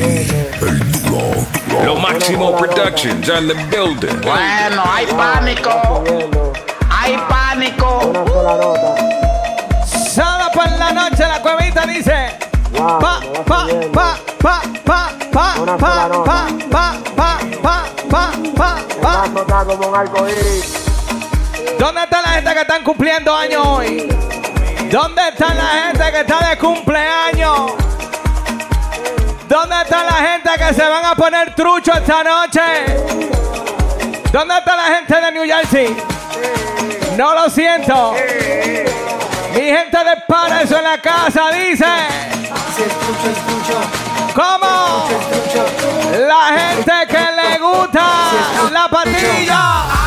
el duro. Lo Máximo Productions on the building. Bueno, hay pánico. Hay pánico. Sábado por la noche la cuevita dice. Pa, pa, pa, pa, pa, pa, pa, pa, pa, pa, pa, pa, pa, pa. ¿Dónde está la gente que están cumpliendo años hoy? ¿Dónde está la gente que está de cumpleaños? ¿Dónde está la gente que se van a poner trucho esta noche? ¿Dónde está la gente de New Jersey? No lo siento. Mi gente de Paraíso en la casa dice. ¿Cómo? La gente que le gusta la patilla.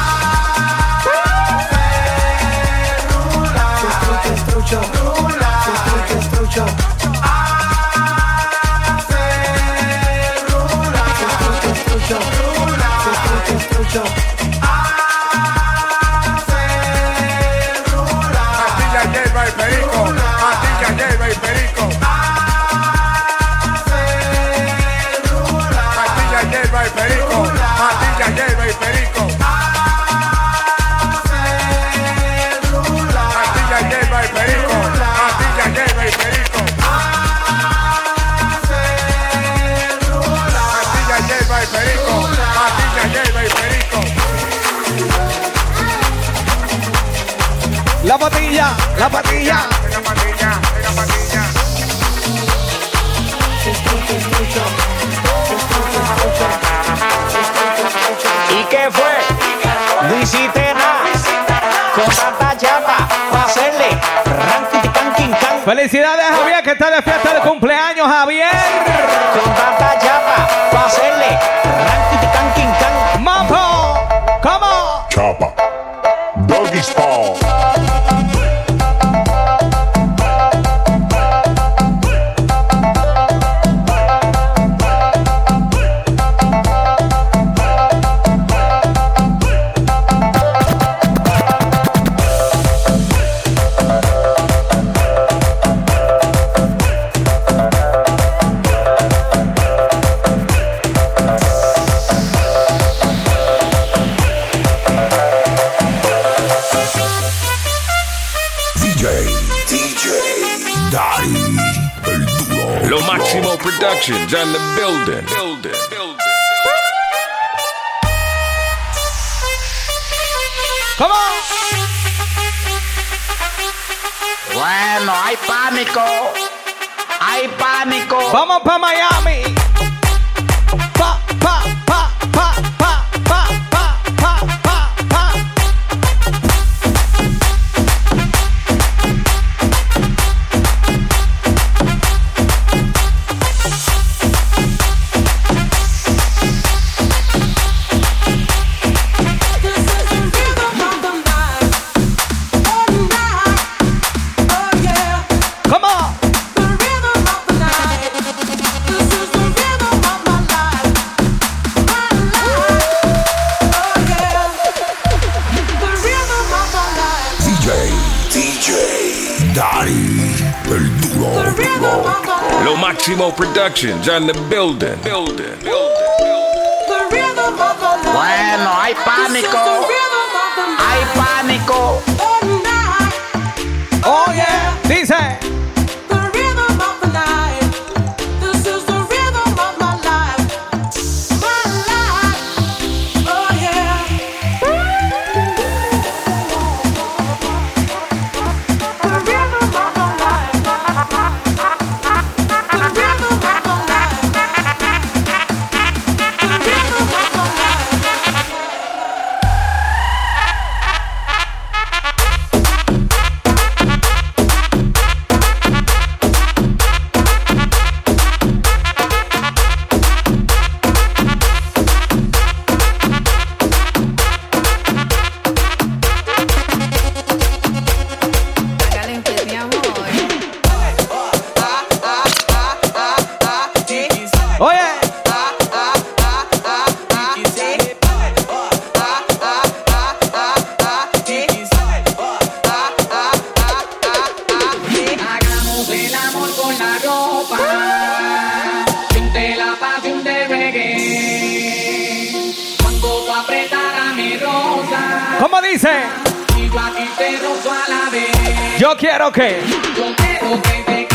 Patilla, la patilla. Venga patilla, venga patilla. ¿Y qué fue? No hiciste nada. Con tanta chapa para hacerle. Felicidades Javier que está de fiesta de cumpleaños Javier. Con tanta chapa para hacerle Productions on the building. Building. Building. ¿Cómo? Bueno, hay pánico. Hay pánico. Vamos para Miami. Duro. Lo Máximo Productions on the building. Building. Building. Bueno, hay pánico. con la ropa un de la paz y un de reggae. Cuando tú apretara mi rosa. ¿Cómo dice? Y yo te rozo a la vez. Yo quiero que. Yo quiero que te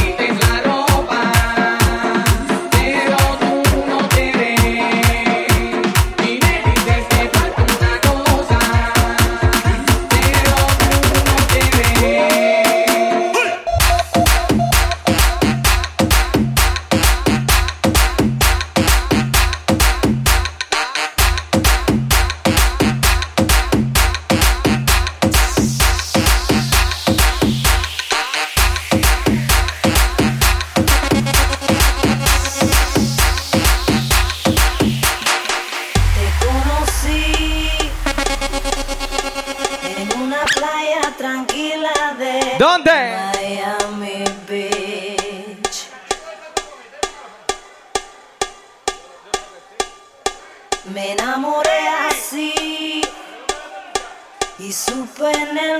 Isso foi na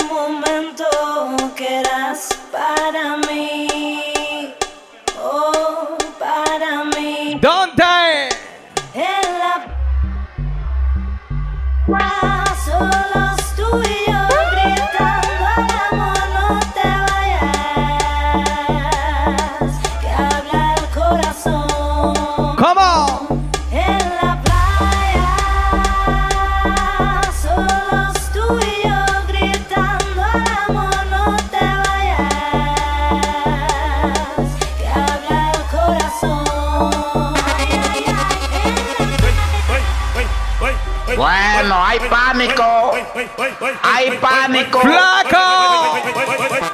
Hay pánico. ¡Flaco!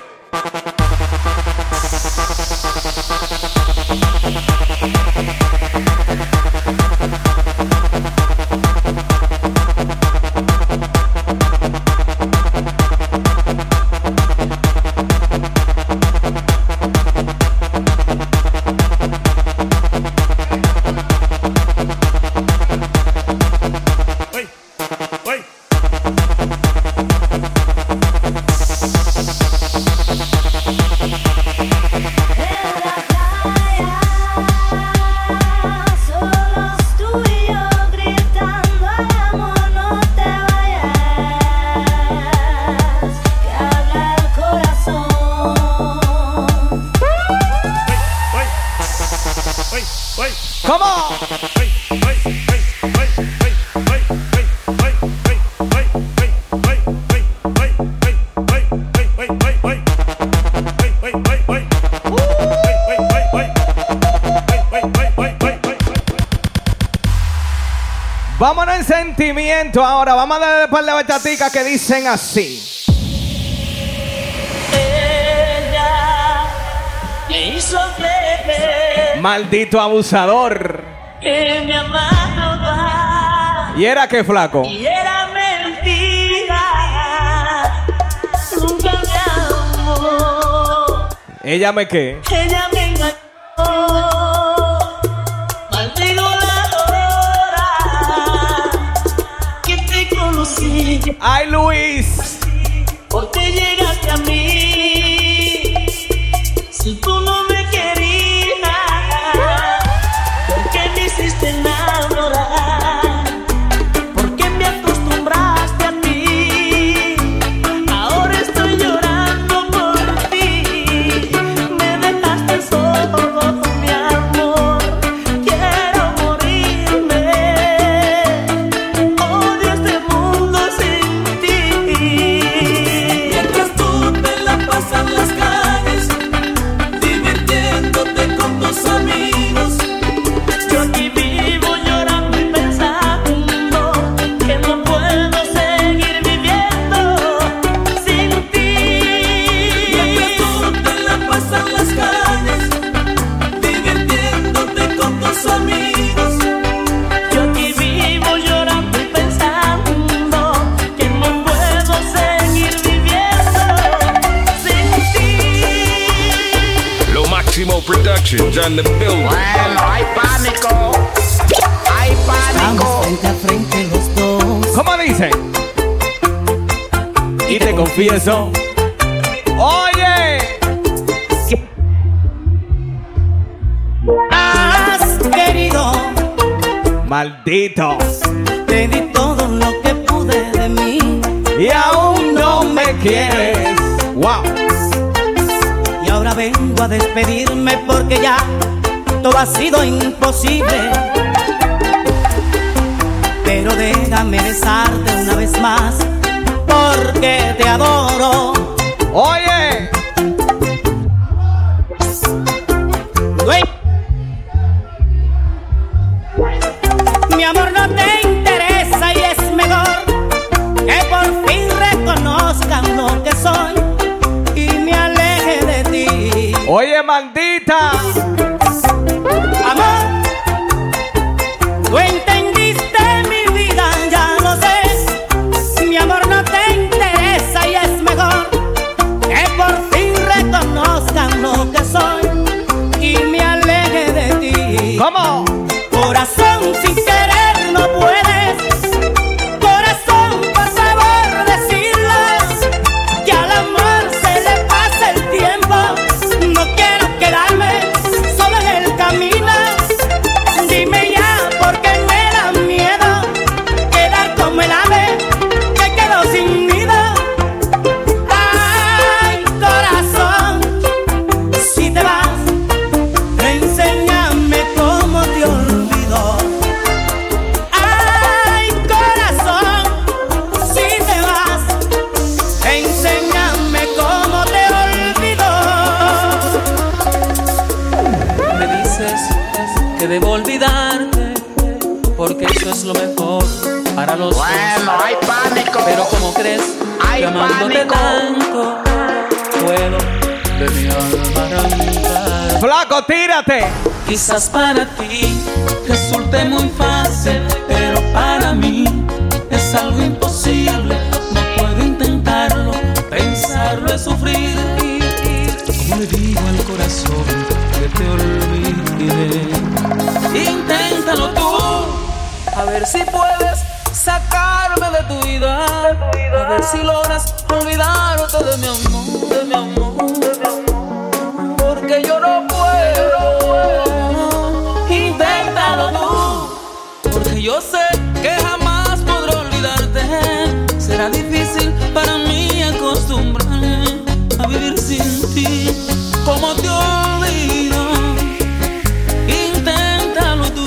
Vámonos en sentimiento ahora. Vamos a darle un par de bachaticas que dicen así. Ella me hizo creer Maldito abusador. Que me amaba. ¿Y era qué flaco? Y era mentira. Nunca me amó. ¿Ella me qué? Ella me ¡Ay, Luis! Porque llegaste a mí. Bueno, hay pánico. Hay pánico. Frente ¿Cómo dice? Y te confieso. Oye. Has querido. Maldito. Te di todo lo que pude de mí. Y aún no me quieres. Wow vengo a despedirme porque ya todo ha sido imposible. Pero déjame besarte una vez más porque te adoro. Oye. Wait. calle maldita. Tírate. Quizás para ti resulte muy fácil, pero para mí es algo imposible. No puedo intentarlo, pensarlo es sufrir. Como le digo al corazón que te olvide. Inténtalo tú, a ver si puedes sacarme de tu vida. A ver si logras olvidarte de mi amor, de mi amor. Inténtalo tú. Porque yo sé que jamás podré olvidarte. Será difícil para mí acostumbrarme a vivir sin ti. Como te olvido. Inténtalo tú.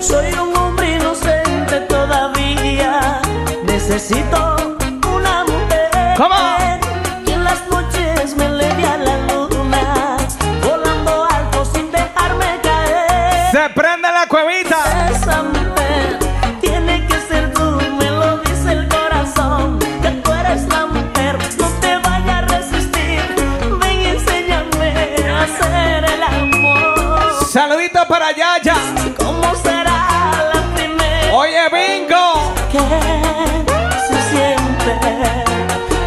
Soy un hombre inocente todavía. Necesito. Ya. ¿Cómo será la primera? Oye, bingo. Que se siente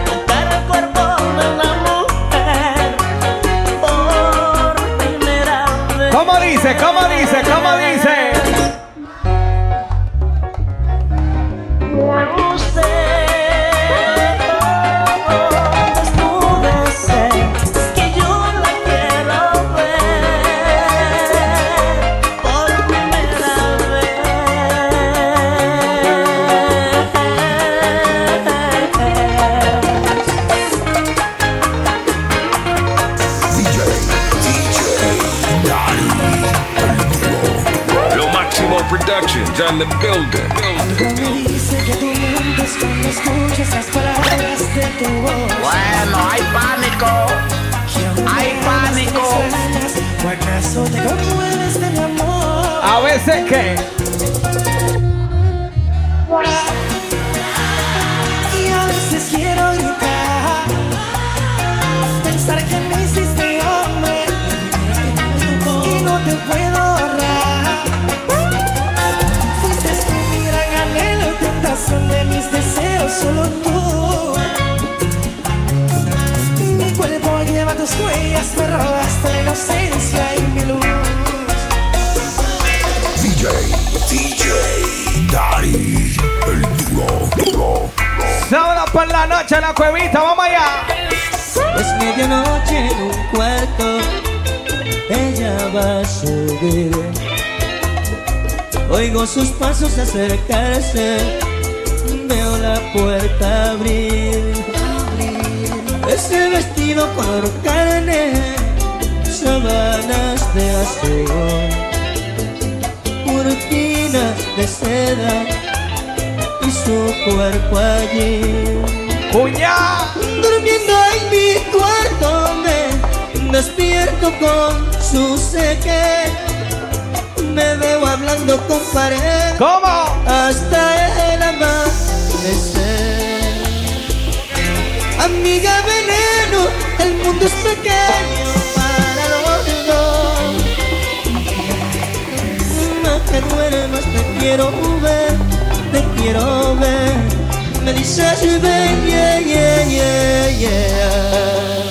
tocar el cuerpo de una mujer por primera vez. ¿Cómo dice? ¿Cómo dice? ¿Cómo Productions on the building. Bueno, hay pánico. Hay pánico. A veces que. por la noche en la cuevita, vamos allá. Es medianoche en un cuarto, ella va a subir. Oigo sus pasos acercarse, veo la puerta abrir. Ese vestido color carne, sábanas de acero, cortinas de seda su cuerpo allí. ¡Cuñá! Durmiendo en mi cuarto me despierto con su seque. Me veo hablando con pared ¿Cómo? hasta el amanecer. Amiga veneno, el mundo es pequeño para los dos. No que duermas, te quiero ver, te quiero ver. Me dices ven, yeah, yeah, yeah, yeah.